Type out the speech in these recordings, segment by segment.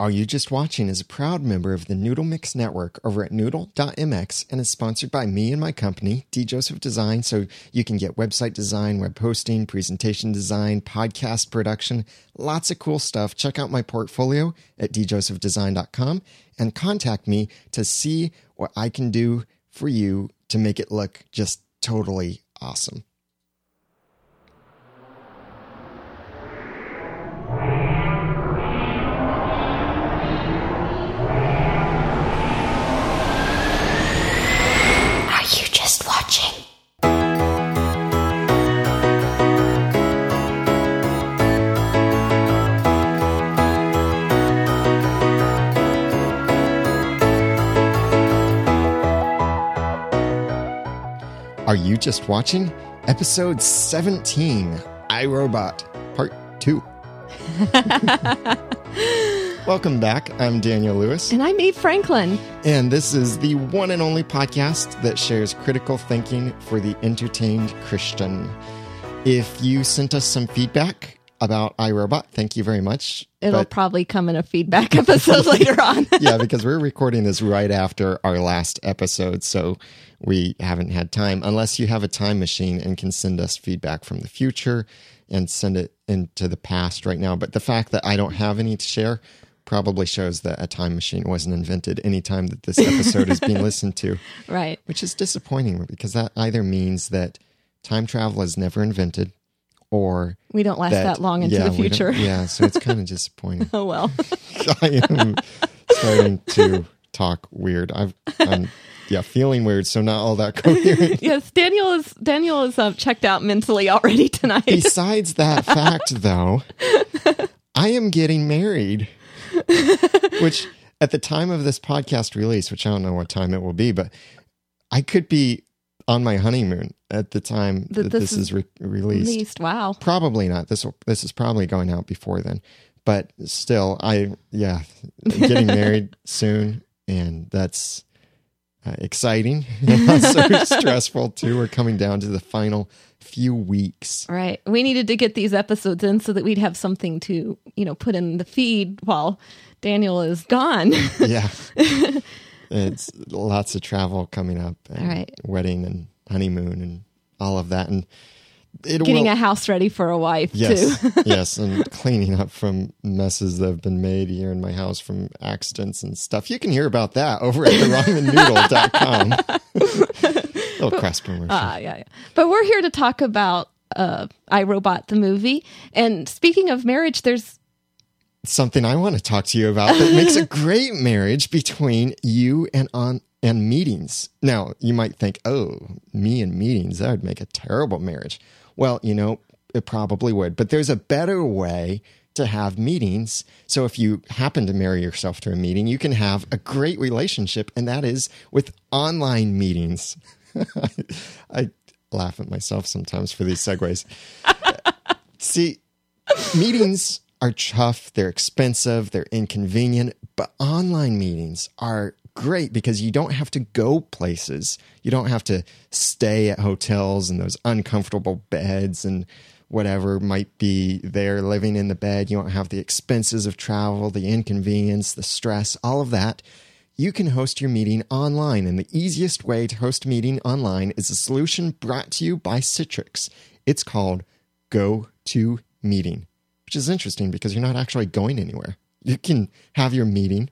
Are You Just Watching is a proud member of the Noodle Mix Network over at noodle.mx and is sponsored by me and my company, D. Joseph Design. So you can get website design, web hosting, presentation design, podcast production, lots of cool stuff. Check out my portfolio at djosephdesign.com and contact me to see what I can do for you to make it look just totally awesome. Are you just watching? Episode 17 I, Robot, Part 2. Welcome back. I'm Daniel Lewis, And I'm Eve Franklin. and this is the one and only podcast that shares critical thinking for the entertained Christian. If you sent us some feedback about I, Robot, thank you very much. It'll But- probably come in a feedback episode later on. yeah, because we're recording this right after our last episode, so we haven't had time. Unless you have a time machine and can send us feedback from the future and send it into the past right now. But the fact that I don't have any to share probably shows that a time machine wasn't invented anytime that this episode is being listened to, right. which is disappointing because that either means that time travel is never invented or We don't last that, long into yeah, the future. Yeah, so it's kind of disappointing. Oh, well. I am starting to talk weird. I've, I'm, yeah, feeling weird. So not all that coherent. yes, Daniel is Daniel is uh, checked out mentally already tonight. Besides that fact, though, I am getting married, which at the time of this podcast release, which I don't know what time it will be, but I could be on my honeymoon at the time That that, this this, is re- released. Least, wow. Probably not. This will, this is probably going out before then. But still, I yeah, getting married soon, and that's uh, exciting. also stressful too. We're coming down to the final few weeks. Right. We needed to get these episodes in so that we'd have something to, you know, put in the feed while Daniel is gone. Yeah, it's lots of travel coming up. And All right. wedding and honeymoon and all of that, and Getting will, a house ready for a wife, Yes, too. yes, and cleaning up from messes that have been made here in my house from accidents and stuff. You can hear about that over at theramennoodle.com. Little cross promotion. Ah, yeah, yeah. But we're here to talk about uh, I, Robot, the movie. And speaking of marriage, there's Something I want to talk to you about that makes a great marriage between you and on and meetings. Now, you might think, "Oh, me and meetings, that would make a terrible marriage." Well, you know, it probably would, but there's a better way to have meetings. So if you happen to marry yourself to a meeting, you can have a great relationship, and that is with online meetings. I laugh at myself sometimes for these segues. See, meetings are tough, they're expensive, they're inconvenient, but online meetings are great because you don't have to go places. You don't have to stay at hotels and those uncomfortable beds and whatever might be there living in the bed. You don't have the expenses of travel, the inconvenience, the stress, all of that. You can host your meeting online, and the easiest way to host a meeting online is a solution brought to you by Citrix. It's called GoToMeeting which is interesting because you're not actually going anywhere. You can have your meeting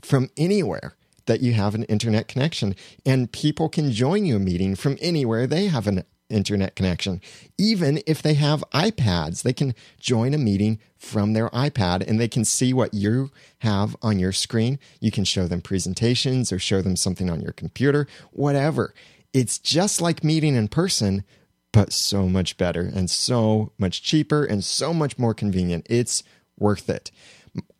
from anywhere that you have an internet connection, and people can join your meeting from anywhere they have an internet connection. Even if they have iPads, they can join a meeting from their iPad and they can see what you have on your screen. You can show them presentations or show them something on your computer, whatever. It's just like meeting in person, but so much better and so much cheaper and so much more convenient. It's worth it.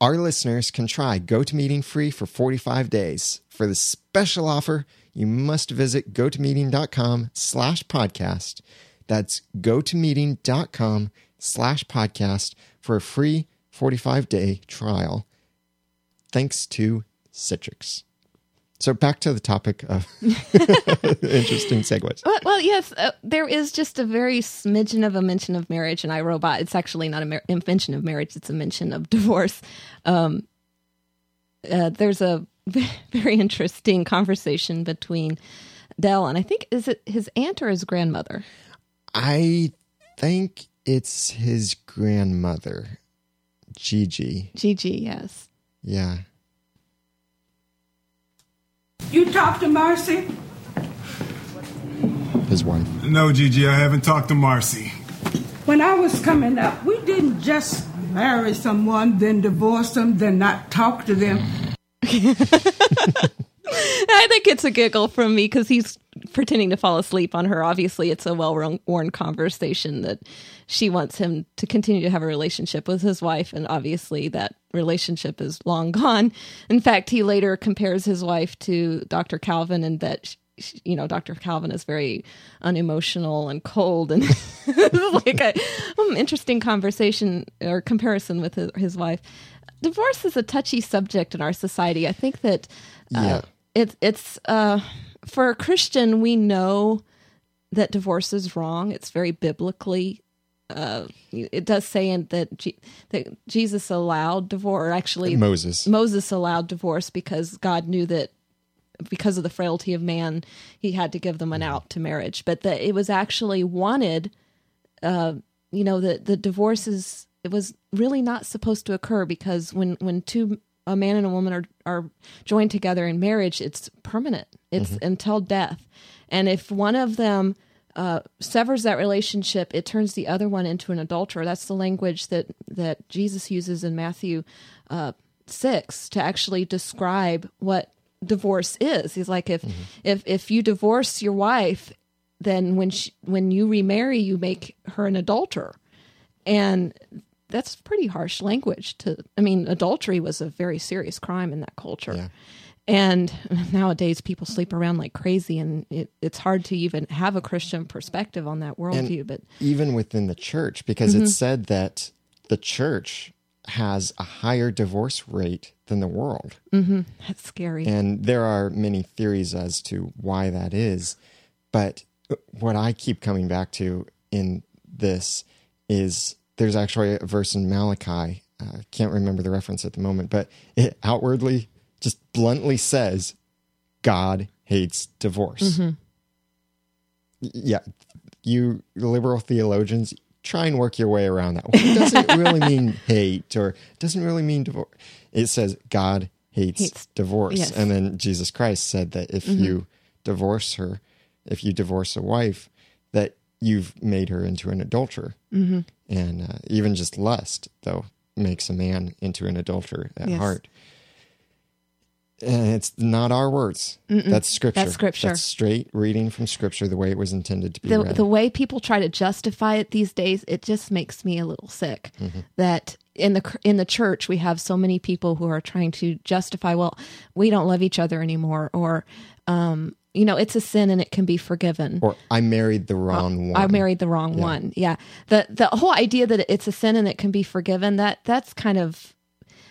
Our listeners can try GoToMeeting free for 45 days. For the special offer, you must visit gotomeeting.com slash podcast. That's gotomeeting.com slash podcast for a free 45 day trial. Thanks to Citrix. So back to the topic of interesting segues. Well, well yes, uh, there is just a very smidgen of a mention of marriage in I, Robot. It's actually not a mar- mention of marriage; it's a mention of divorce. Um, uh, there's a very interesting conversation between Del and I think is it his aunt or his grandmother. I think it's his grandmother, Gigi. Gigi, yes. Yeah. You talked to Marcy? His wife. No, Gigi, I haven't talked to Marcy. When I was coming up, we didn't just marry someone, then divorce them, then not talk to them. I think it's a giggle from me because he's pretending to fall asleep on her. Obviously, it's a well worn conversation that she wants him to continue to have a relationship with his wife, and obviously that relationship is long gone. In fact, he later compares his wife to Dr. Calvin, and that you know Dr. Calvin is very unemotional and cold, and like a um, interesting conversation or comparison with his, his wife. Divorce is a touchy subject in our society. I think that uh, Yeah. it's it's uh, for a Christian, we know that divorce is wrong. It's very biblically. Uh, it does say in that G- that Jesus allowed divorce. Or actually, Moses. Moses allowed divorce because God knew that because of the frailty of man, he had to give them an out to marriage. But that it was actually wanted. Uh, you know, the the divorce is it was really not supposed to occur because when when two a man and a woman are are joined together in marriage, it's permanent. It's until death. And if one of them uh, severs that relationship, it turns the other one into an adulterer. That's the language that that Jesus uses in Matthew uh, six to actually describe what divorce is. He's like, if if if you divorce your wife, then when she, when you remarry, you make her an adulterer, and that's pretty harsh language. To I mean, adultery was a very serious crime in that culture. Yeah. And nowadays, people sleep around like crazy, and it, it's hard to even have a Christian perspective on that worldview. but even within the church, because it's mm-hmm. said that the church has a higher divorce rate than the world. Mm-hmm. that's scary. And there are many theories as to why that is. But what I keep coming back to in this is there's actually a verse in Malachi. I can't remember the reference at the moment, but it outwardly, just bluntly says, God hates divorce. Y- Yeah. You liberal theologians, try and work your way around that. It doesn't really mean hate or it doesn't really mean divorce. It says God hates, Hates- divorce. yes. And then Jesus Christ said that if you divorce her, if you divorce a wife, that you've made her into an adulterer. Mm-hmm. And uh, even just lust, though, makes a man into an adulterer at Yes. heart. And it's not our words. That's scripture. That's scripture. That's straight reading from scripture the way it was intended to be the read. the way people try to justify it these days, it just makes me a little sick. Mm-hmm. That in the in the church we have so many people who are trying to justify, well, we don't love each other anymore, or um, you know, it's a sin and it can be forgiven. or I married the wrong one. I married the wrong one. Yeah. The the whole idea that it's a sin and it can be forgiven, that that's kind of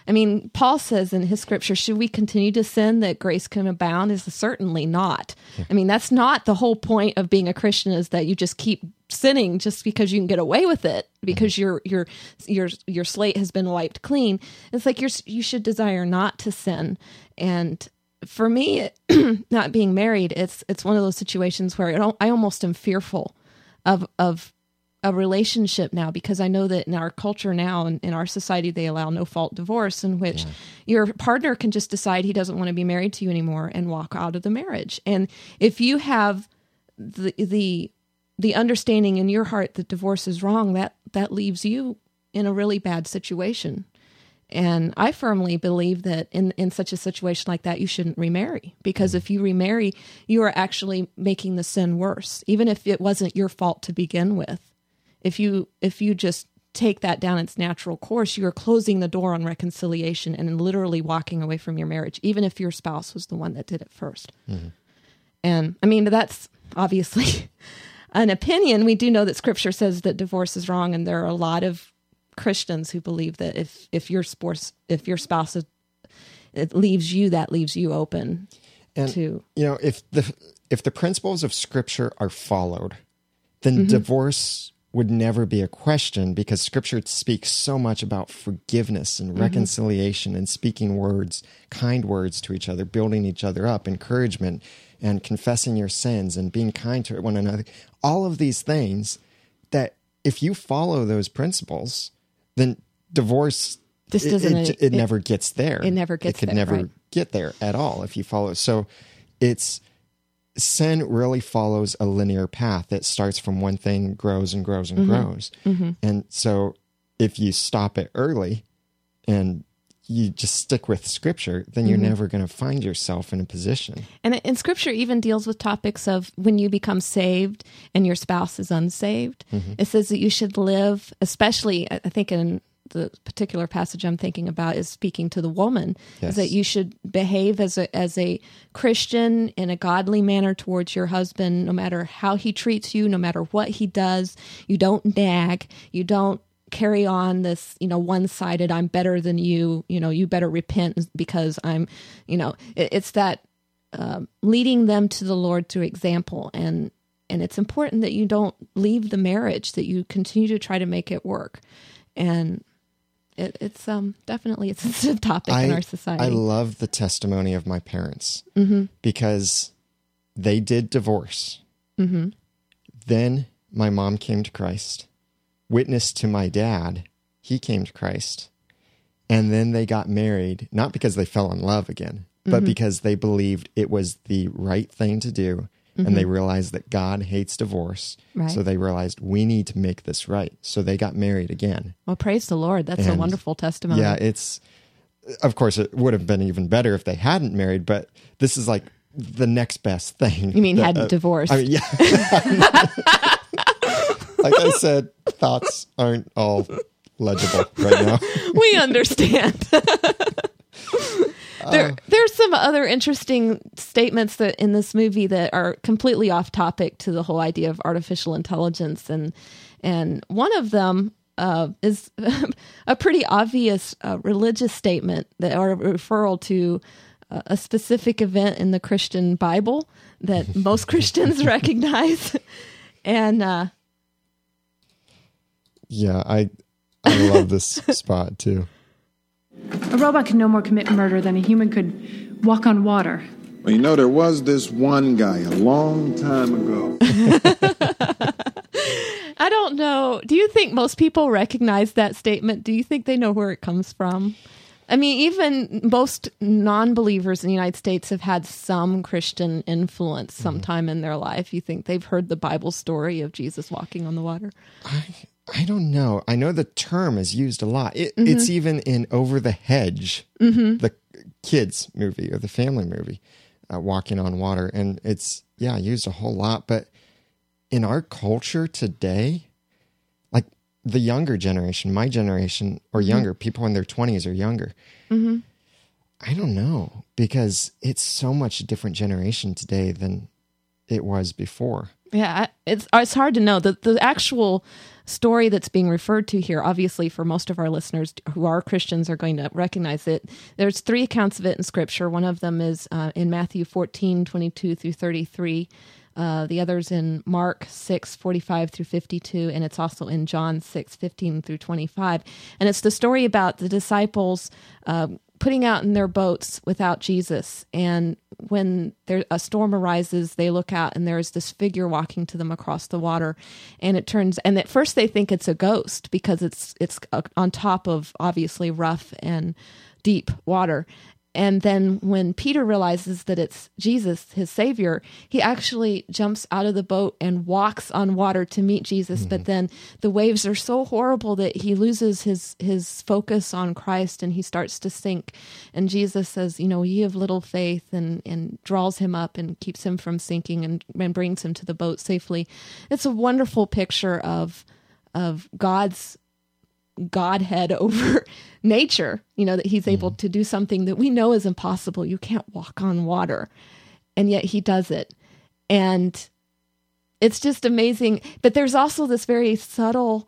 I mean, Paul says in his scripture, should we continue to sin that grace can abound? Is certainly not. I mean, that's not the whole point of being a Christian is that you just keep sinning just because you can get away with it because mm-hmm. your your your your slate has been wiped clean. It's like you're you should desire not to sin. And for me, not being married, it's it's one of those situations where I almost am fearful of of a relationship now because I know that in our culture now and in our society they allow no fault divorce in which your partner can just decide he doesn't want to be married to you anymore and walk out of the marriage. And if you have the the the understanding in your heart that divorce is wrong, that that leaves you in a really bad situation. And I firmly believe that in, in such a situation like that, you shouldn't remarry because mm-hmm. if you remarry, you are actually making the sin worse, even if it wasn't your fault to begin with. If you if you just take that down its natural course, you are closing the door on reconciliation and literally walking away from your marriage, even if your spouse was the one that did it 1st And I mean, that's obviously an opinion. We do know that Scripture says that divorce is wrong, and there are a lot of Christians who believe that if if your spouse if your spouse is, it leaves you, that leaves you open And to you know, if the if the principles of scripture are followed, then Mm-hmm. divorce would never be a question because scripture speaks so much about forgiveness and mm-hmm. reconciliation and speaking words, kind words to each other, building each other up, encouragement, and confessing your sins and being kind to one another. All of these things that if you follow those principles, then divorce it, doesn't- it, it- it never gets there. it never gets It could there, never right. get there at all if you follow. So it's sin really follows a linear path. It starts from one thing, grows and grows and Mm-hmm. grows. And so if you stop it early and you just stick with scripture, then you're Mm-hmm. never going to find yourself in a position. And and scripture even deals with topics of when you become saved and your spouse is unsaved. Mm-hmm. It says that you should live, especially I I think in the particular passage I'm thinking about is speaking to the woman, Yes. is that you should behave as a as a Christian in a godly manner towards your husband, no matter how he treats you, no matter what he does. You don't nag. You don't carry on this you know one-sided i'm better than you you know you better repent because i'm you know it, it's that um, leading them to the lord through example and and it's important that you don't leave the marriage that you continue to try to make it work and it, it's um definitely a sensitive topic in our society I love the testimony of my parents Mm-hmm. because they did divorce. Mm-hmm. Then my mom came to Christ, witnessed to my dad, he came to Christ. And then they got married, not because they fell in love again, Mm-hmm. but because they believed it was the right thing to do. And they realized that God hates divorce. Mm-hmm. Right. So they realized we need to make this right. So they got married again. well praise the lord that's a wonderful testimony Yeah, it's of course it would have been even better if they hadn't married, but this is like the next best thing. you mean hadn't uh, divorced I mean, yeah. like I said, thoughts aren't all legible right now. we understand. there, there's some other interesting statements that in this movie that are completely off topic to the whole idea of artificial intelligence, and and one of them uh, is a pretty obvious uh, religious statement that or a referral to uh, a specific event in the Christian Bible that most Christians recognize, and uh, Yeah, I I love this spot too. A robot can no more commit murder than a human could walk on water. Well, you know, there was this one guy a long time ago. I don't know. Do you think most people recognize that statement? Do you think they know where it comes from? I mean, even most non believers in the United States have had some Christian influence mm-hmm. sometime in their life. You think they've heard the Bible story of Jesus walking on the water? I don't know. I know the term is used a lot. It, mm-hmm. It's even in Over the Hedge, mm-hmm. the kids movie or the family movie, uh, Walking on Water, and it's yeah used a whole lot. But in our culture today, like the younger generation, my generation or mm-hmm. younger, people in their twenties or younger, I don't know because it's so much a different generation today than it was before. Yeah, it's it's hard to know the the actual story that's being referred to here. Obviously, for most of our listeners who are Christians, are going to recognize it. There's three accounts of it in Scripture. One of them is uh, in Matthew 14, 22 through 33. Uh, the others in Mark 6, 45 through 52, and it's also in John 6, 15 through 25. And it's the story about the disciples uh, putting out in their boats without Jesus. And when there a storm arises, they look out and there's this figure walking to them across the water. And it turns and at first they think it's a ghost because it's it's uh, on top of obviously rough and deep water. And then when Peter realizes that it's Jesus, his savior, he actually jumps out of the boat and walks on water to meet Jesus. But mm-hmm. then the waves are so horrible that he loses his his focus on Christ and he starts to sink. And Jesus says, you know, ye of little faith and and draws him up and keeps him from sinking and, and brings him to the boat safely. It's a wonderful picture of of God's godhead over nature you know that he's able to do something that we know is impossible. You can't walk on water. And yet he does it. And it's just amazing. But there's also this very subtle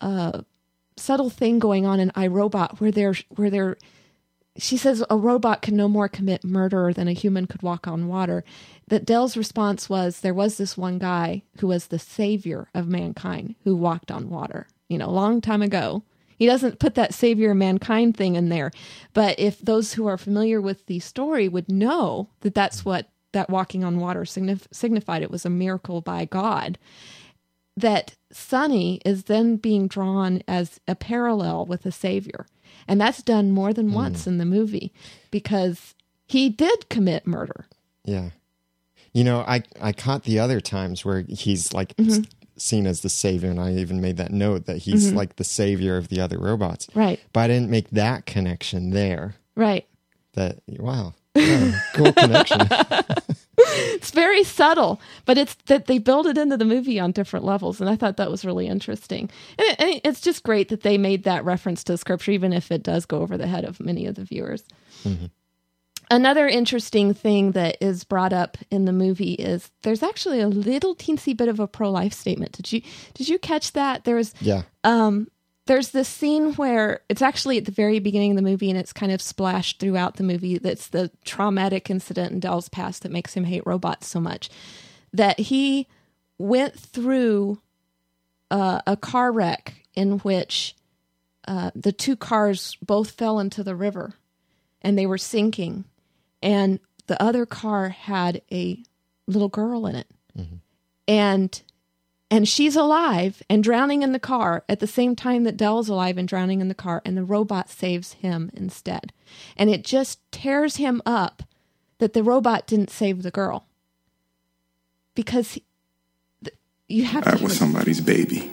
uh subtle thing going on in I, Robot where they're where they're she says a robot can no more commit murder than a human could walk on water. That Del's response was there was this one guy who was the savior of mankind who walked on water, you know, long time ago. He doesn't put that savior of mankind thing in there. But if those who are familiar with the story would know that that's what that walking on water signif- signified, it was a miracle by God that Sonny is then being drawn as a parallel with a savior. And that's done more than once in the movie because he did commit murder. Yeah. You know, I I caught the other times where he's like Mm-hmm. Seen as the savior, and I even made that note that he's like the savior of the other robots. Mm-hmm. Right. But I didn't make that connection there. Right. That wow, yeah, cool connection. It's very subtle, but it's that they build it into the movie on different levels, and I thought that was really interesting. And, it, and it's just great that they made that reference to scripture, even if it does go over the head of many of the viewers. Another interesting thing that is brought up in the movie is there's actually a little teensy bit of a pro-life statement. Did you did you catch that? There was Yeah. there's this scene where it's actually at the very beginning of the movie and it's kind of splashed throughout the movie that's the traumatic incident in Del's past that makes him hate robots so much that he went through uh, a car wreck in which uh, the two cars both fell into the river and they were sinking and the other car had a little girl in it mm-hmm. and and she's alive and drowning in the car at the same time that Del's alive and drowning in the car, and the robot saves him instead. And it just tears him up that the robot didn't save the girl because he, th- you have That to. was somebody's baby.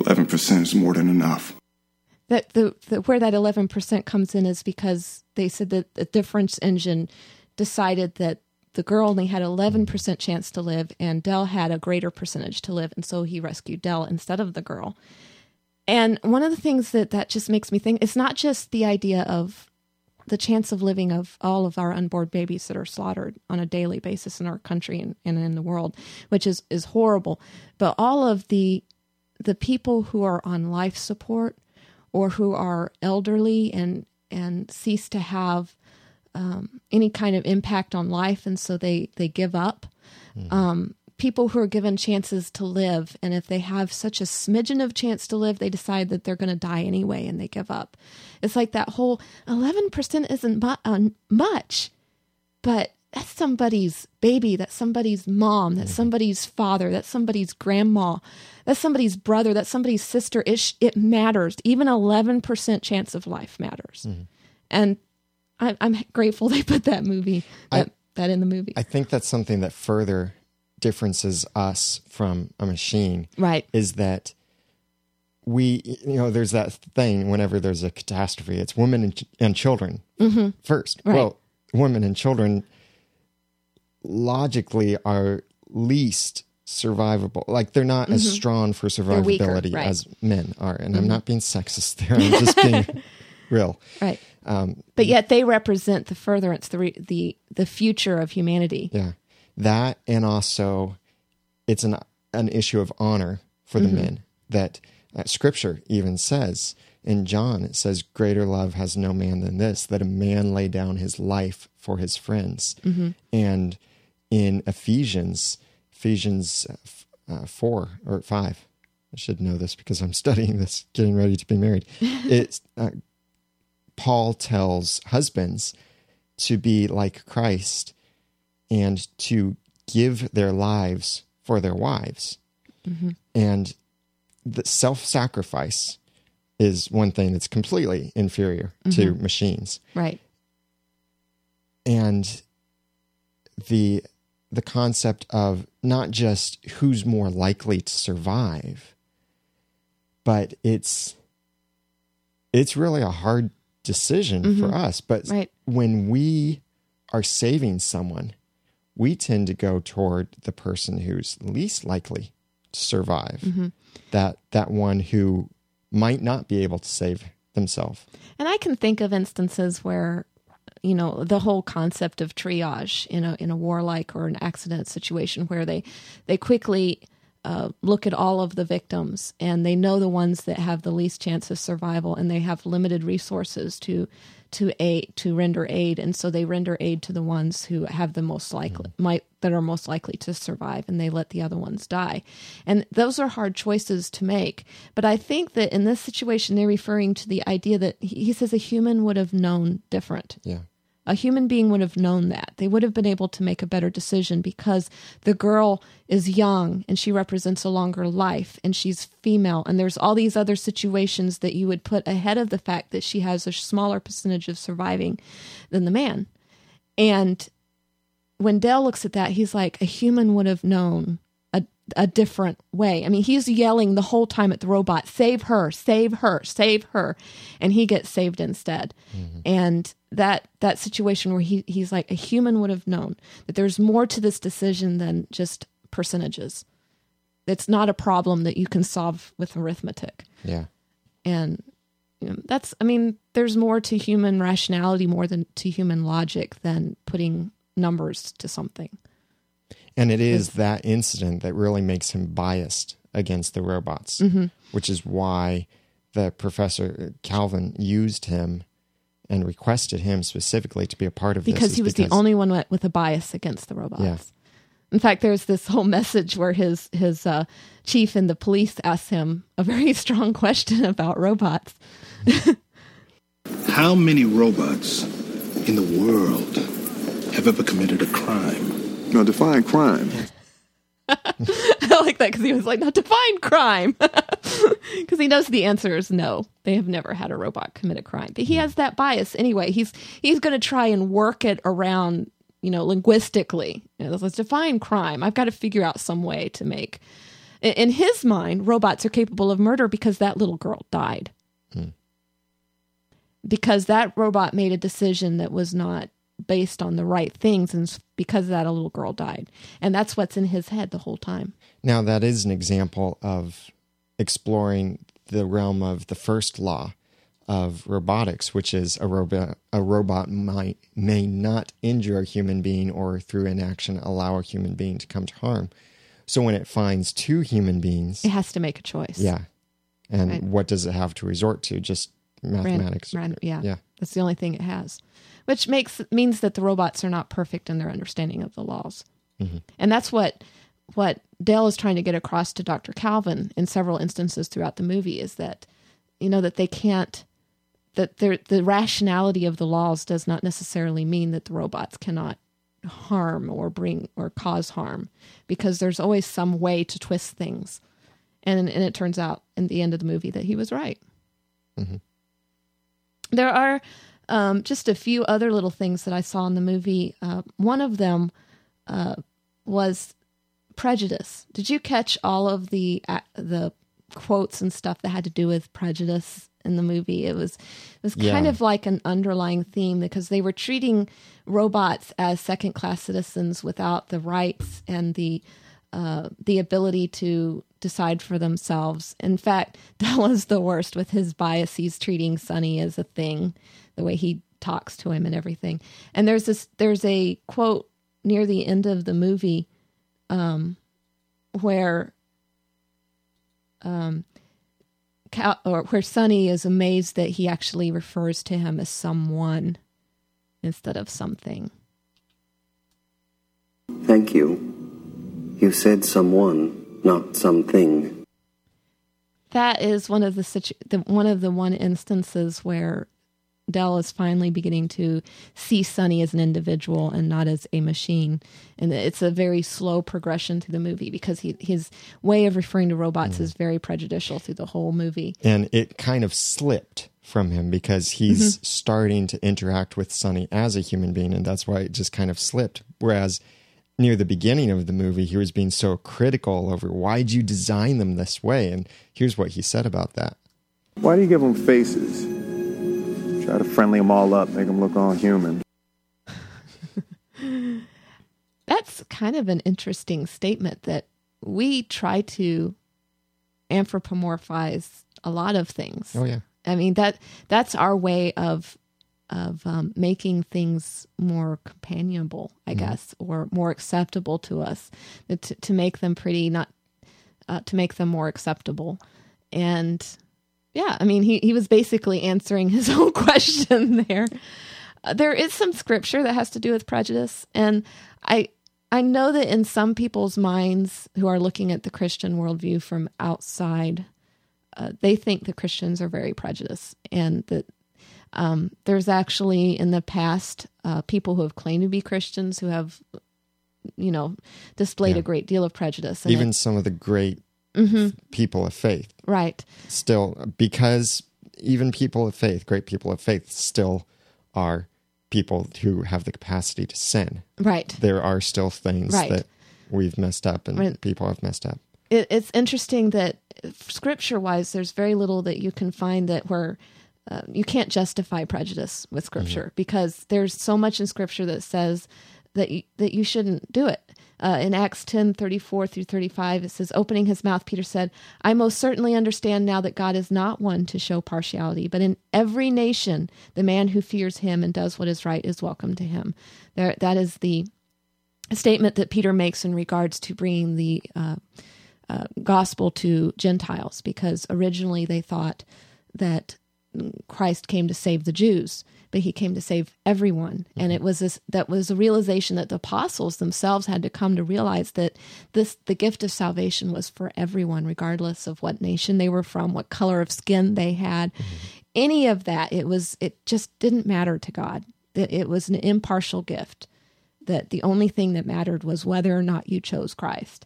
11% is more than enough. That the, the where that 11% comes in is because they said that the difference engine decided that the girl only had 11% chance to live and Del had a greater percentage to live and so he rescued Del instead of the girl. And one of the things that that just makes me think it's not just the idea of the chance of living of all of our unborn babies that are slaughtered on a daily basis in our country and, and in the world, which is is horrible, but all of the the people who are on life support or who are elderly and and cease to have um, any kind of impact on life, and so they they give up. Um, people who are given chances to live, and if they have such a smidgen of chance to live, they decide that they're going to die anyway, and they give up. It's like that whole eleven percent isn't mu- uh, much, but that's somebody's baby, that's somebody's mom, that's mm-hmm. somebody's father, that's somebody's grandma, that's somebody's brother, that's somebody's sister. It, sh- it matters. Even 11% chance of life matters. Mm-hmm. And I, I'm grateful they put that movie, that, that in the movie. I think that's something that further differences us from a machine. Right. Is that we, you know, there's that thing whenever there's a catastrophe, it's women and, ch- and children mm-hmm. 1st Right. Well, women and children logically are least survivable. Like they're not as strong for Mm-hmm. weaker, survivability right. Mm-hmm. as men are. And I'm not being sexist there. I'm just being real. right. but yet they represent the furtherance, the, re- the, the future of humanity. Yeah. That and also it's an an issue of honor for the men that uh, scripture even says in John it says greater love has no man than this that a man lay down his life for his friends. And in Ephesians Ephesians uh, uh, 4 or 5 I should know this because I'm studying this getting ready to be married. It's uh, Paul tells husbands to be like Christ and to give their lives for their wives. And the self sacrifice is one thing that's completely inferior to machines. Right. And the the concept of not just who's more likely to survive, but it's it's really a hard decision for mm-hmm. us. But Right. when we are saving someone, we tend to go toward the person who's least likely to survive. Mm-hmm. That that one who might not be able to save themselves. And I can think of instances where, you know, the whole concept of triage in a in a warlike or an accident situation where they they quickly uh, look at all of the victims and they know the ones that have the least chance of survival and they have limited resources to to aid to render aid. And so they render aid to the ones who have the most likely might that are most likely to survive and they let the other ones die. And those are hard choices to make. But i think that in this situation they're referring to the idea that he he says a human would have known different. Yeah. A human being would have known that. They would have been able to make a better decision because the girl is young and she represents a longer life and she's female. And there's all these other situations that you would put ahead of the fact that she has a smaller percentage of surviving than the man. And when Del looks at that, he's like, a human would have known a, different way. I mean, he's yelling the whole time at the robot, save her, save her, save her. And he gets saved instead. Mm-hmm. And that that situation where he, he's like, a human would have known that there's more to this decision than just percentages. It's not a problem that you can solve with arithmetic Yeah. and you know, that's i mean there's more to human rationality more than to human logic than putting numbers to something And it is that incident that really makes him biased against the robots, Mm-hmm. which is why the professor Calvin used him and requested him specifically to be a part of this. because is he was the only one with- with a bias against the robots Yeah. in fact there's this whole message where his his uh, chief in the police asks him a very strong question about robots How many robots in the world have ever committed a crime? Now, define crime. I like that because he was like, not define crime. Because he knows the answer is no. They have never had a robot commit a crime. But he has that bias anyway. He's he's going to try and work it around, you know, linguistically. You know, let's define crime. I've got to figure out some way to make. In, in his mind, robots are capable of murder because that little girl died. Hmm. Because that robot made a decision that was not based on the right things, and because of that, a little girl died. And that's what's in his head the whole time. Now, that is an example of exploring the realm of the first law of robotics, which is a robot a robot might may not injure a human being or through inaction allow a human being to come to harm. So when it finds two human beings, It has to make a choice. yeah. And Right. what does it have to resort to? Just mathematics. ran- yeah. Yeah. That's the only thing it has, which makes means that the robots are not perfect in their understanding of the laws, mm-hmm. and that's what what Dale is trying to get across to Dr. Calvin in several instances throughout the movie is that you know that they can't that the rationality of the laws does not necessarily mean that the robots cannot harm or bring or cause harm because there's always some way to twist things and and it turns out in the end of the movie that he was right mm-hmm. There are um, just a few other little things that I saw in the movie. Uh, one of them uh, was prejudice. Did you catch all of the uh, the quotes and stuff that had to do with prejudice in the movie? It was it was kind Yeah. of like an underlying theme because they were treating robots as second class citizens without the rights and the uh, the ability to decide for themselves. In fact, Della's the worst with his biases treating Sonny as a thing, the way he talks to him and everything. And there's this, there's a quote near the end of the movie, um, where, um, Cal, or where Sonny is amazed that he actually refers to him as someone instead of something. Thank you. You said someone, not something. that is one of the, situ- the one of the one instances where Del is finally beginning to see Sonny as an individual and not as a machine, and it's a very slow progression through the movie because he, his way of referring to robots mm-hmm. is very prejudicial through the whole movie. and it kind of slipped from him because he's mm-hmm. starting to interact with Sonny as a human being, and that's why it just kind of slipped. Whereas near the beginning of the movie, he was being so critical over why'd you design them this way, and here's what he said about that. Why do you give them faces? Try to friendly them all up, make them look all human. That's kind of an interesting statement that we try to anthropomorphize a lot of things. Oh yeah, I mean that that's our way of of um, making things more companionable, I guess, or more acceptable to us. To, to make them pretty, not uh, to make them more acceptable. And yeah, I mean, he, he was basically answering his own question there. Uh, there is some scripture that has to do with prejudice. And I, I know that in some people's minds who are looking at the Christian worldview from outside, uh, they think the Christians are very prejudiced and that um, there's actually in the past uh, people who have claimed to be Christians who have, you know, displayed Yeah. a great deal of prejudice. Even it- some of the great Mhm. people of faith right, still, because even people of faith, great people of faith, still are people who have the capacity to sin. right. There are still things Right. that we've messed up and Right. people have messed up. it, it's interesting that scripture wise there's very little that you can find that where uh, you can't justify prejudice with scripture because there's so much in scripture that says that you, that you shouldn't do it. Uh, in acts 10 34 through 35 it says opening his mouth peter said i most certainly understand now that god is not one to show partiality but in every nation the man who fears him and does what is right is welcome to him there that is the statement that peter makes in regards to bringing the uh, uh, gospel to Gentiles because originally they thought that Christ came to save the Jews, but he came to save everyone. And it was this that was a realization that the apostles themselves had to come to realize that this the gift of salvation was for everyone, regardless of what nation they were from, what color of skin they had, any of that. It was it just didn't matter to God. It, it was an impartial gift. That the only thing that mattered was whether or not you chose Christ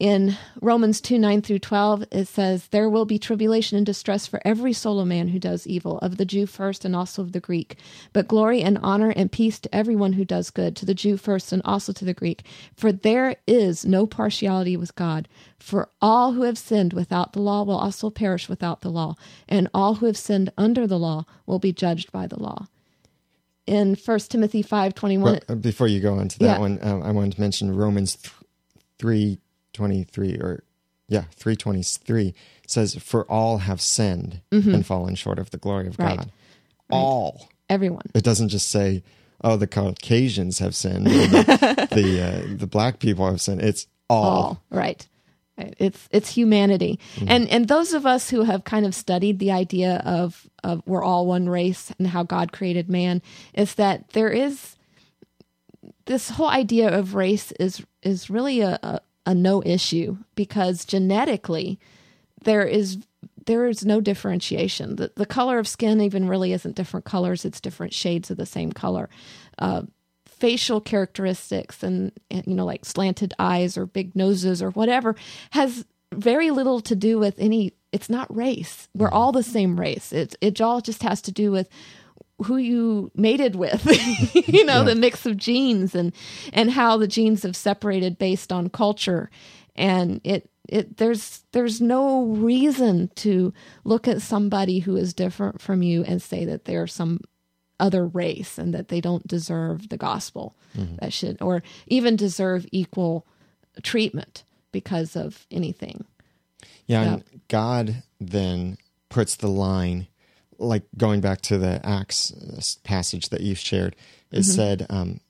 in Romans 2 9 through 12, it says, There will be tribulation and distress for every soul of man who does evil, of the Jew first and also of the Greek. But glory and honor and peace to everyone who does good, to the Jew first and also to the Greek. For there is no partiality with God. For all who have sinned without the law will also perish without the law, and all who have sinned under the law will be judged by the law. In 1 Timothy five twenty one, Well, uh, before you go on to that Yeah. one, um, I wanted to mention Romans th- three twenty three or yeah three twenty three says, "For all have sinned and fallen short of the glory of Mm-hmm. Right. God." All. everyone. It doesn't just say, "Oh, the Caucasians have sinned," or the the, uh, the black people have sinned. It's all. all right Right. it's it's humanity and and those of us who have kind of studied the idea of of we're all one race and how god created man is that there is this whole idea of race is is really a, a, a no issue because genetically there is there is no differentiation. The the color of skin even really isn't different colors; it's different shades of the same color. Uh, facial characteristics and, and you know like slanted eyes or big noses or whatever has very little to do with any. It's not race. We're all the same race. It it all just has to do with who you mated with you know the mix of genes and and how the genes have separated based on culture. And it it there's there's no reason to look at somebody who is different from you and say that they're some other race and that they don't deserve the gospel mm-hmm. that should or even deserve equal treatment because of anything. Yeah, Yeah. and God then puts the line, like going back to the Acts uh, passage that you shared. It said, um,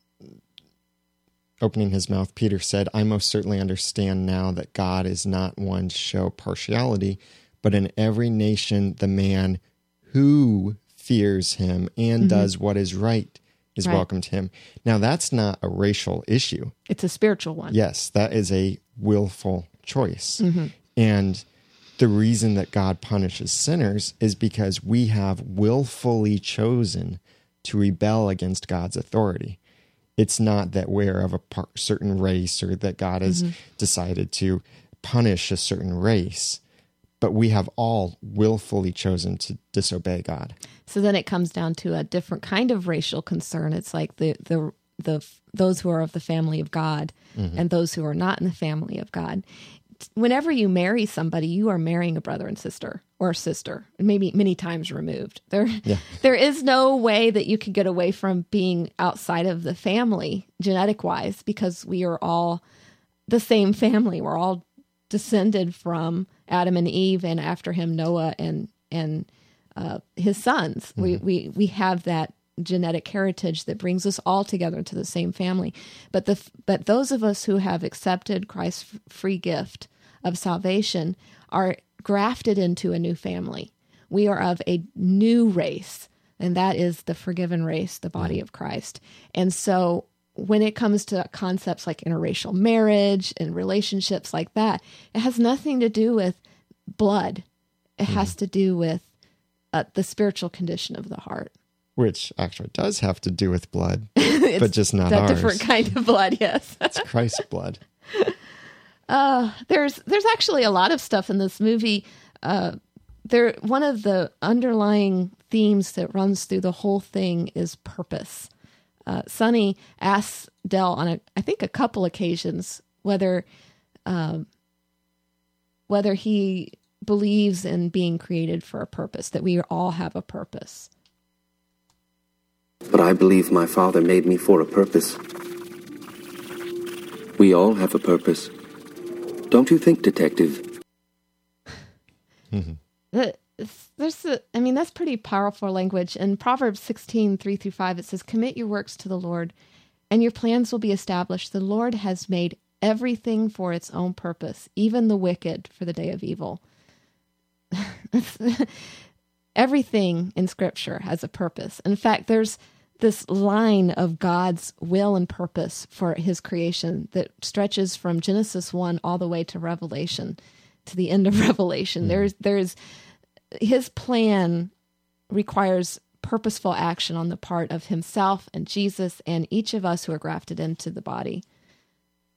opening his mouth, Peter said, "I most certainly understand now that God is not one to show partiality, but in every nation the man who fears him and does what is right is Right. welcome to him." Now that's not a racial issue. it's a spiritual one Yes, that is a willful choice. Mm-hmm. And the reason that God punishes sinners is because we have willfully chosen to rebel against God's authority. It's not that we're of a par- certain race or that God has Mm-hmm. decided to punish a certain race, but we have all willfully chosen to disobey God. So then it comes down to a different kind of racial concern. It's like the the the those who are of the family of God and those who are not in the family of God. Whenever you marry somebody, you are marrying a brother and sister or a sister, maybe many times removed. There there is no way that you can get away from being outside of the family genetic wise because we are all the same family. We're all descended from Adam and Eve, and after him Noah and and uh, his sons. We we we have that genetic heritage that brings us all together into the same family. But the but those of us who have accepted Christ's free gift of salvation are grafted into a new family. We are of a new race, and that is the forgiven race, the body of Christ. And so when it comes to concepts like interracial marriage and relationships like that, it has nothing to do with blood. It has to do with uh, the spiritual condition of the heart. Which actually does have to do with blood, but just not That ours. different kind of blood, yes. It's Christ's blood. there's there's actually a lot of stuff in this movie. Uh, there one of the underlying themes that runs through the whole thing is purpose. Uh, Sonny asks Del on a I think a couple occasions whether um, whether he believes in being created for a purpose that we all have a purpose. But I believe my father made me for a purpose. We all have a purpose. Don't you think, Detective? Mm-hmm. the, there's a, I mean, that's pretty powerful language. In Proverbs 16, 3 through 5, it says, Commit your works to the Lord, and your plans will be established. The Lord has made everything for its own purpose, even the wicked for the day of evil. everything in Scripture has a purpose. In fact, there's this line of God's will and purpose for his creation that stretches from Genesis 1 all the way to Revelation, to the end of Revelation. Hmm. There's there's his plan requires purposeful action on the part of himself and Jesus and each of us who are grafted into the body.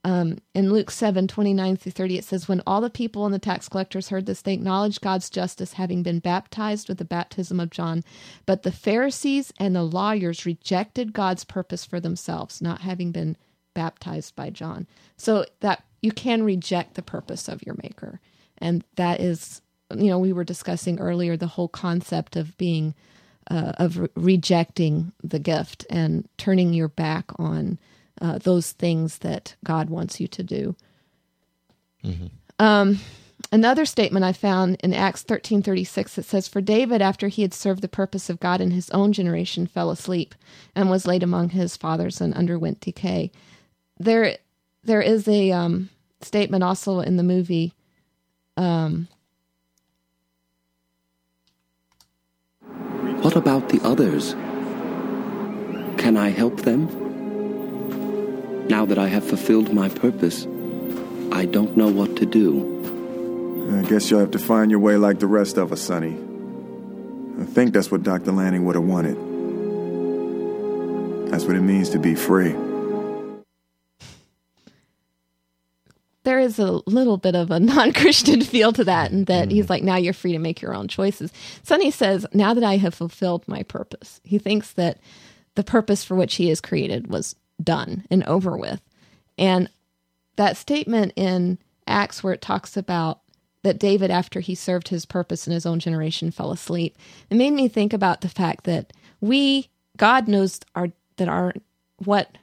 Um, in Luke 7 29 through 30, it says, When all the people and the tax collectors heard this, they acknowledged God's justice, having been baptized with the baptism of John. But the Pharisees and the lawyers rejected God's purpose for themselves, not having been baptized by John. So that you can reject the purpose of your maker. And that is, you know, we were discussing earlier the whole concept of being, uh, of re- rejecting the gift and turning your back on uh, those things that God wants you to do. Um, another statement I found in Acts thirteen thirty six it says, "For David, after he had served the purpose of God in his own generation, fell asleep and was laid among his fathers and underwent decay." There, there is a um, statement also in the movie. Um, What about the others? Can I help them? Now that I have fulfilled my purpose, I don't know what to do. I guess you'll have to find your way like the rest of us, Sonny. I think that's what Dr. Lanning would have wanted. That's what it means to be free. there is a little bit of a non-Christian feel to that, and that he's mm. like, now you're free to make your own choices. Sonny says, now that I have fulfilled my purpose, he thinks that the purpose for which he is created was done and over with. And that statement in Acts where it talks about that David, after he served his purpose in his own generation, fell asleep, it made me think about the fact that we, God knows our that our what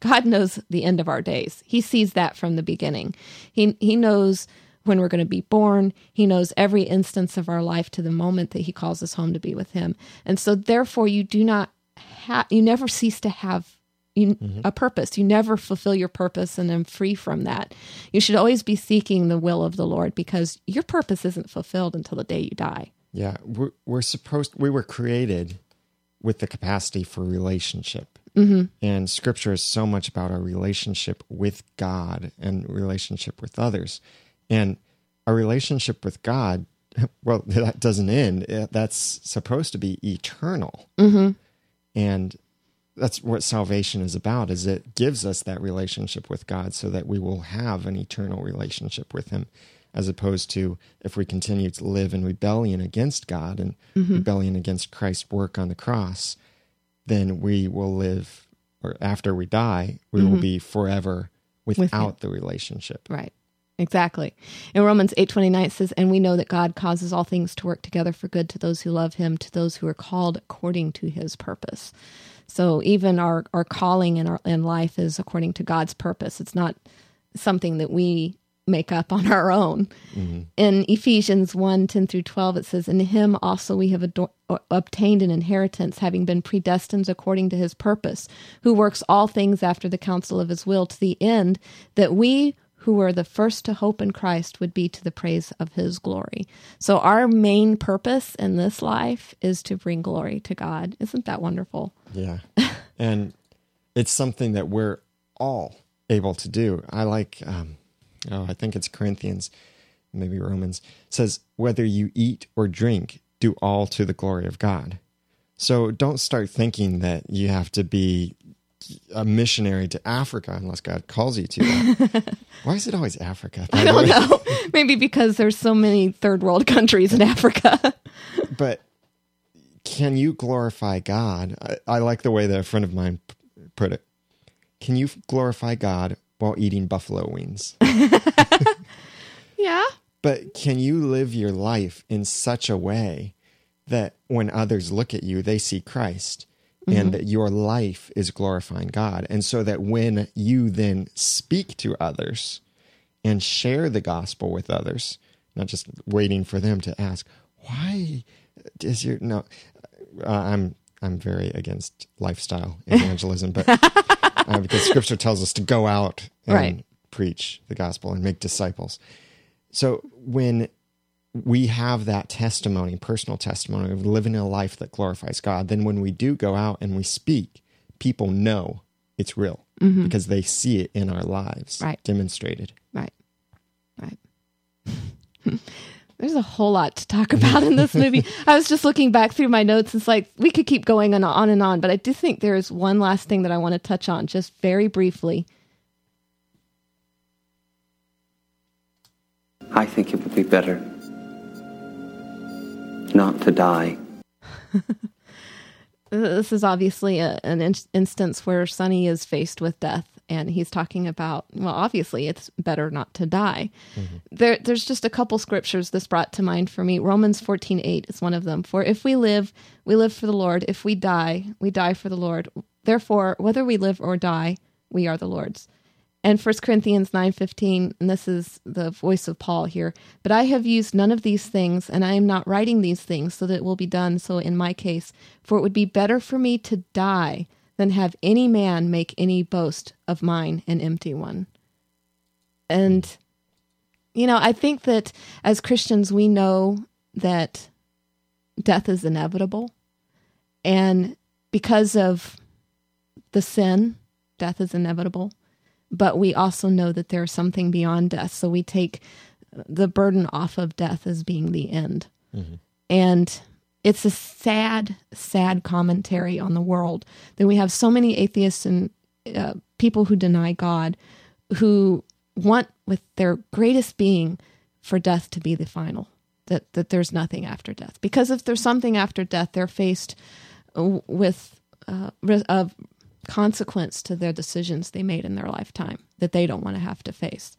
God knows the end of our days. He sees that from the beginning. He he knows when we're going to be born. He knows every instance of our life to the moment that he calls us home to be with him. And so therefore you do not have you never cease to have you, mm-hmm. a purpose. You never fulfill your purpose and then free from that. You should always be seeking the will of the Lord because your purpose isn't fulfilled until the day you die. Yeah, we're, we're supposed we were created with the capacity for relationship, mm-hmm. and Scripture is so much about our relationship with God and relationship with others, and our relationship with God. Well, that doesn't end. That's supposed to be eternal, mm-hmm. and that's what salvation is about. Is it gives us that relationship with God so that we will have an eternal relationship with Him as opposed to if we continue to live in rebellion against God and mm-hmm. rebellion against Christ's work on the cross, then we will live, or after we die, we will mm-hmm. be forever without the relationship. Right. Exactly. In Romans 8:29 it says, "And we know that God causes all things to work together for good to those who love him, to those who are called according to his purpose." So even our our calling in our in life is according to God's purpose. It's not something that we make up on our own. Mm-hmm. In Ephesians 1 10 through 12, it says, In him also we have ador- obtained an inheritance, having been predestined according to his purpose, who works all things after the counsel of his will, to the end that we who were the first to hope in Christ would be to the praise of his glory. So our main purpose in this life is to bring glory to God. Isn't that wonderful? Yeah. and it's something that we're all able to do. I like, um, oh, I think it's Corinthians, maybe Romans, says, whether you eat or drink, do all to the glory of God. So don't start thinking that you have to be a missionary to Africa unless God calls you to that. Why is it always Africa? I don't know. Maybe because there's so many third world countries in Africa. but can you glorify God? I, I, like the way that a friend of mine put it. Can you glorify God while eating buffalo wings? yeah. But can you live your life in such a way that when others look at you, they see Christ mm-hmm. and that your life is glorifying God. And so that when you then speak to others and share the gospel with others, not just waiting for them to ask, why is your, no, uh, I'm, I'm very against lifestyle evangelism, but uh, because scripture tells us to go out and right. preach the gospel and make disciples. So when we have that testimony, personal testimony of living a life that glorifies God, then when we do go out and we speak, people know it's real mm-hmm. because they see it in our lives right. demonstrated. Right. Right. There's a whole lot to talk about in this movie. I was just looking back through my notes. It's like we could keep going on, on and on, but I do think there is one last thing that I want to touch on just very briefly. I think it would be better not to die. this is obviously a, an in- instance where Sonny is faced with death, and he's talking about, well, obviously it's better not to die. Mm-hmm. There, there's just a couple scriptures this brought to mind for me. Romans 14 8 is one of them. For if we live, we live for the Lord. If we die, we die for the Lord. Therefore, whether we live or die, we are the Lord's and 1 Corinthians 9:15 and this is the voice of Paul here but I have used none of these things and I am not writing these things so that it will be done so in my case. For it would be better for me to die than have any man make any boast of mine an empty one. And you know I think that as Christians we know that death is inevitable. And because of the sin death is inevitable but we also know that there's something beyond death. So we take the burden off of death as being the end. Mm-hmm. And it's a sad, sad commentary on the world that we have so many atheists and uh, people who deny God who want with their greatest being for death to be the final that that there's nothing after death because if there's something after death they're faced with uh, of consequence to their decisions they made in their lifetime that they don't want to have to face.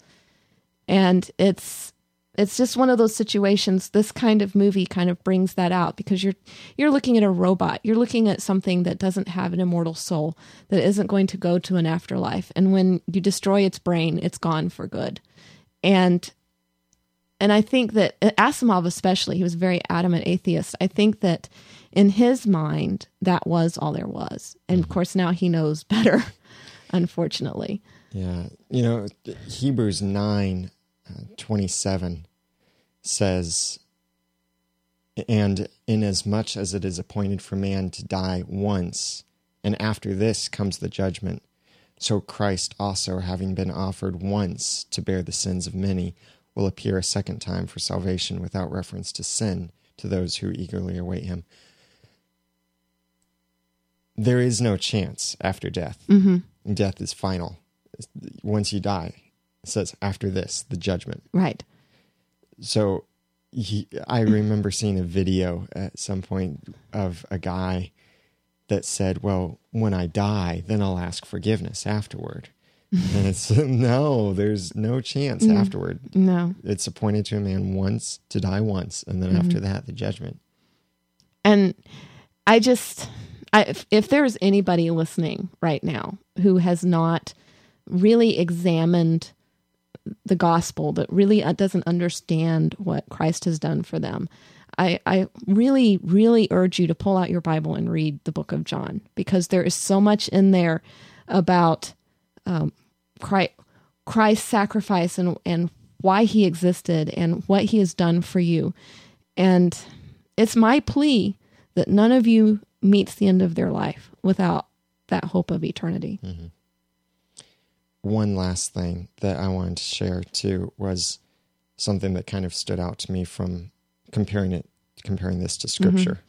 And it's it's just one of those situations this kind of movie kind of brings that out because you're you're looking at a robot. You're looking at something that doesn't have an immortal soul that isn't going to go to an afterlife. And when you destroy its brain it's gone for good. And and i think that uh, asimov especially he was a very adamant atheist. I think that in his mind, that was all there was. And of mm-hmm. course, now he knows better, unfortunately. Yeah. You know, Hebrews 9 uh, 27 says, And inasmuch as it is appointed for man to die once, and after this comes the judgment, so Christ also, having been offered once to bear the sins of many, will appear a second time for salvation without reference to sin to those who eagerly await him there is no chance after death. Mm-hmm. Death is final. Once you die, it says after this, the judgment. Right. So he, I remember seeing a video at some point of a guy that said, Well, when I die, then I'll ask forgiveness afterward. and it's no, there's no chance mm. afterward. No. It's appointed to a man once to die once, and then mm-hmm. after that, the judgment. And I just I, if, if there's anybody listening right now who has not really examined the gospel, that really uh, doesn't understand what Christ has done for them, I, I really, really urge you to pull out your Bible and read the book of John because there is so much in there about um, Christ, Christ's sacrifice and, and why he existed and what he has done for you. And it's my plea that none of you meets the end of their life without that hope of eternity. Mm-hmm. One last thing that I wanted to share too was something that kind of stood out to me from comparing it comparing this to scripture.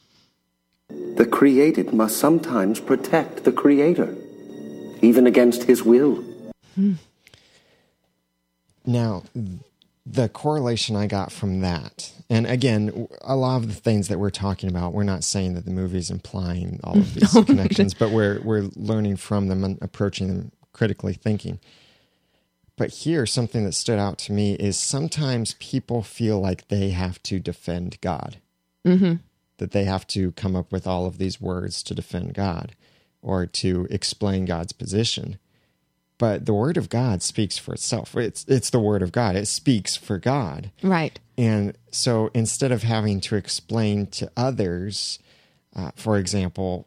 Mm-hmm. The created must sometimes protect the creator, even against his will. Hmm. Now, the correlation I got from that, and again, a lot of the things that we're talking about, we're not saying that the movie is implying all of these connections, but we're we're learning from them and approaching them critically thinking. But here, something that stood out to me is sometimes people feel like they have to defend God, mm-hmm. that they have to come up with all of these words to defend God or to explain God's position but the word of God speaks for itself. It's it's the word of God. It speaks for God. Right. And so instead of having to explain to others, uh, for example,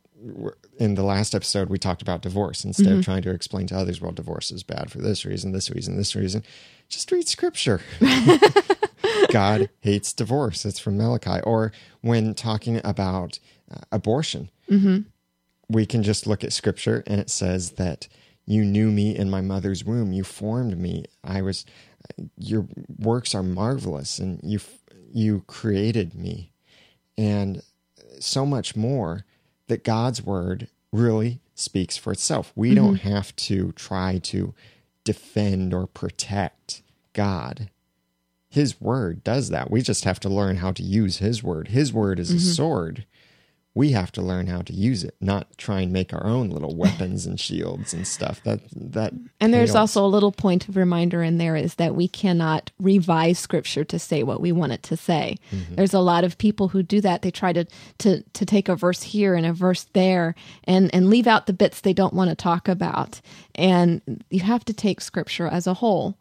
in the last episode we talked about divorce. Instead mm-hmm. of trying to explain to others, well, divorce is bad for this reason, this reason, this reason, just read scripture. God hates divorce. It's from Malachi. Or when talking about uh, abortion, mm-hmm. we can just look at scripture and it says that you knew me in my mother's womb. You formed me. I was, your works are marvelous and you, you created me. And so much more that God's word really speaks for itself. We mm-hmm. don't have to try to defend or protect God. His word does that. We just have to learn how to use His word. His word is mm-hmm. a sword we have to learn how to use it, not try and make our own little weapons and shields and stuff. That that And there's also a little point of reminder in there is that we cannot revise scripture to say what we want it to say. Mm-hmm. There's a lot of people who do that. They try to to to take a verse here and a verse there and and leave out the bits they don't want to talk about. And you have to take scripture as a whole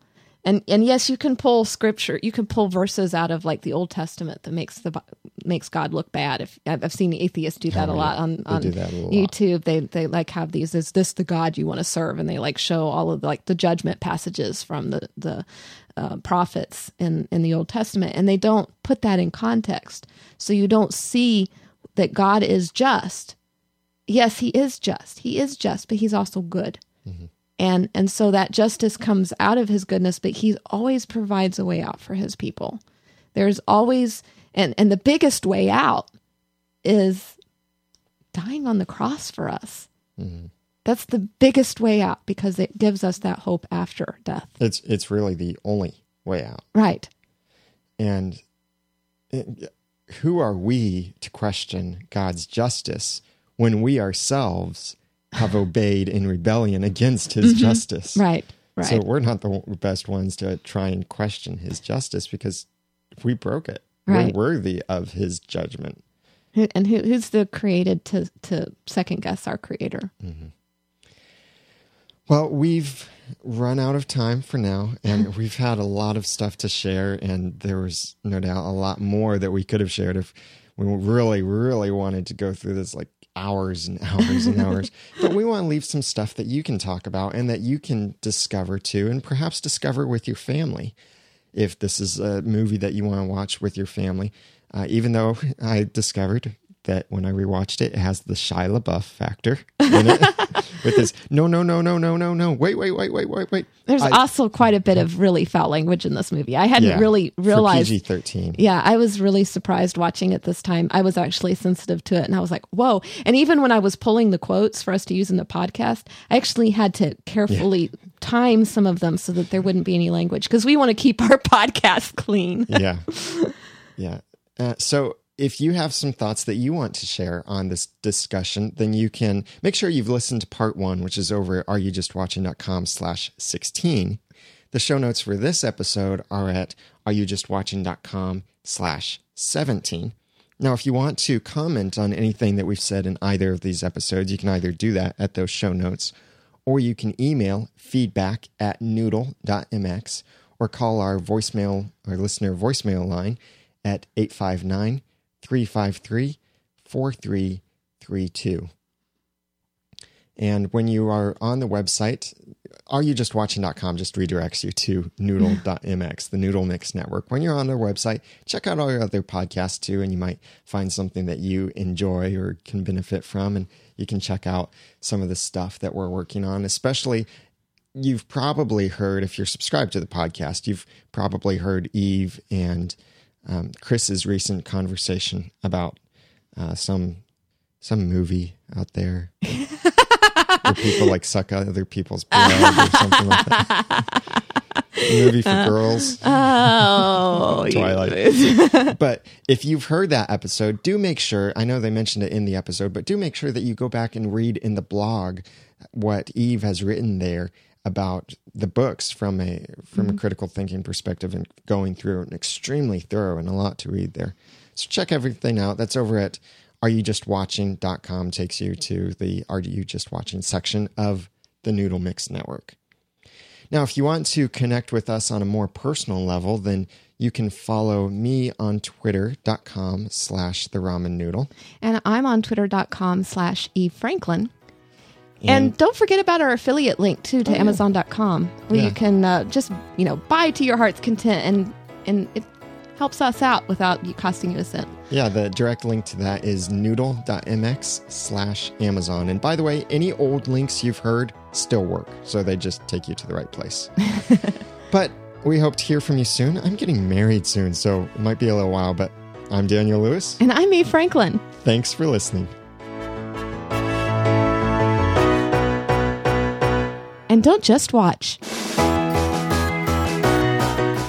and and yes you can pull scripture you can pull verses out of like the old testament that makes the makes god look bad. If i've seen atheists do that oh, a lot on, on youtube lot. they they like have these is this the god you want to serve? And they like show all of like the judgment passages from the the uh, prophets in in the old testament. And they don't put that in context. So you don't see that god is just. Yes he is just. He is just but he's also good. Mm-hmm and and so that justice comes out of his goodness but he always provides a way out for his people. There's always and and the biggest way out is dying on the cross for us. Mm-hmm. that's the biggest way out because it gives us that hope after death. It's it's really the only way out. Right. And it, who are we to question god's justice when we ourselves have obeyed in rebellion against his mm-hmm. justice. Right. Right. So we're not the best ones to try and question his justice because we broke it. Right. We're worthy of his judgment. And who, who's the created to to second guess our creator? Mm-hmm. Well, we've run out of time for now, and we've had a lot of stuff to share, and there was no doubt a lot more that we could have shared if we really, really wanted to go through this like hours and hours and hours. but we want to leave some stuff that you can talk about and that you can discover too, and perhaps discover with your family. If this is a movie that you want to watch with your family, uh, even though I discovered that when I rewatched it, it has the Shia LaBeouf factor in it. with his no, no, no, no, no, no, no. Wait, wait, wait, wait, wait, wait. There's I, also quite a bit of really foul language in this movie. I hadn't yeah, really realized. PG thirteen. Yeah, I was really surprised watching it this time. I was actually sensitive to it, and I was like, "Whoa!" And even when I was pulling the quotes for us to use in the podcast, I actually had to carefully yeah. time some of them so that there wouldn't be any language because we want to keep our podcast clean. yeah, yeah. Uh, so if you have some thoughts that you want to share on this discussion, then you can make sure you've listened to part one, which is over at areyoujustwatching.com slash 16. The show notes for this episode are at areyoujustwatching.com slash 17. Now, if you want to comment on anything that we've said in either of these episodes, you can either do that at those show notes, or you can email feedback at noodle.mx or call our voicemail, our listener voicemail line at 859 353 4332. And when you are on the website, areyoujustwatching.com just redirects you to noodle.mx, the Noodle Mix Network. When you're on their website, check out all your other podcasts too, and you might find something that you enjoy or can benefit from. And you can check out some of the stuff that we're working on, especially you've probably heard, if you're subscribed to the podcast, you've probably heard Eve and um, Chris's recent conversation about uh, some some movie out there where people like suck other people's blood or something like that. movie for girls. Oh, Twilight. but if you've heard that episode, do make sure. I know they mentioned it in the episode, but do make sure that you go back and read in the blog what Eve has written there about the books from a from a mm-hmm. critical thinking perspective and going through an extremely thorough and a lot to read there. So check everything out. That's over at areyoujustwatching.com takes you to the Are You Just Watching section of the Noodle Mix Network. Now, if you want to connect with us on a more personal level, then you can follow me on twitter.com slash the ramen noodle. And I'm on twitter.com slash Eve Franklin. And, don't forget about our affiliate link too to Amazon.com, where Yeah. you can uh, just you know buy to your heart's content, and and it helps us out without you costing you a cent. Yeah, the direct link to that is noodle.mx slash Amazon. And by the way, any old links you've heard still work, so they just take you to the right place. but we hope to hear from you soon. I'm getting married soon, so it might be a little while, but I'm Daniel Lewis. And I'm Eve Franklin. Thanks for listening. And don't just watch.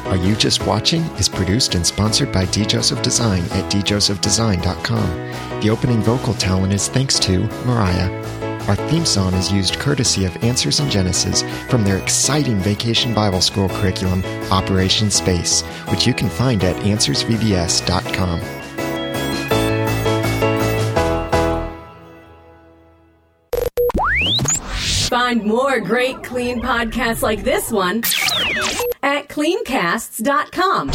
Are You Just Watching is produced and sponsored by D. Joseph Design at djosephdesign.com. The opening vocal talent is thanks to Mariah. Our theme song is used courtesy of Answers in Genesis from their exciting vacation Bible school curriculum, Operation Space, which you can find at answersvbs.com. Find more great clean podcasts like this one at cleancasts.com.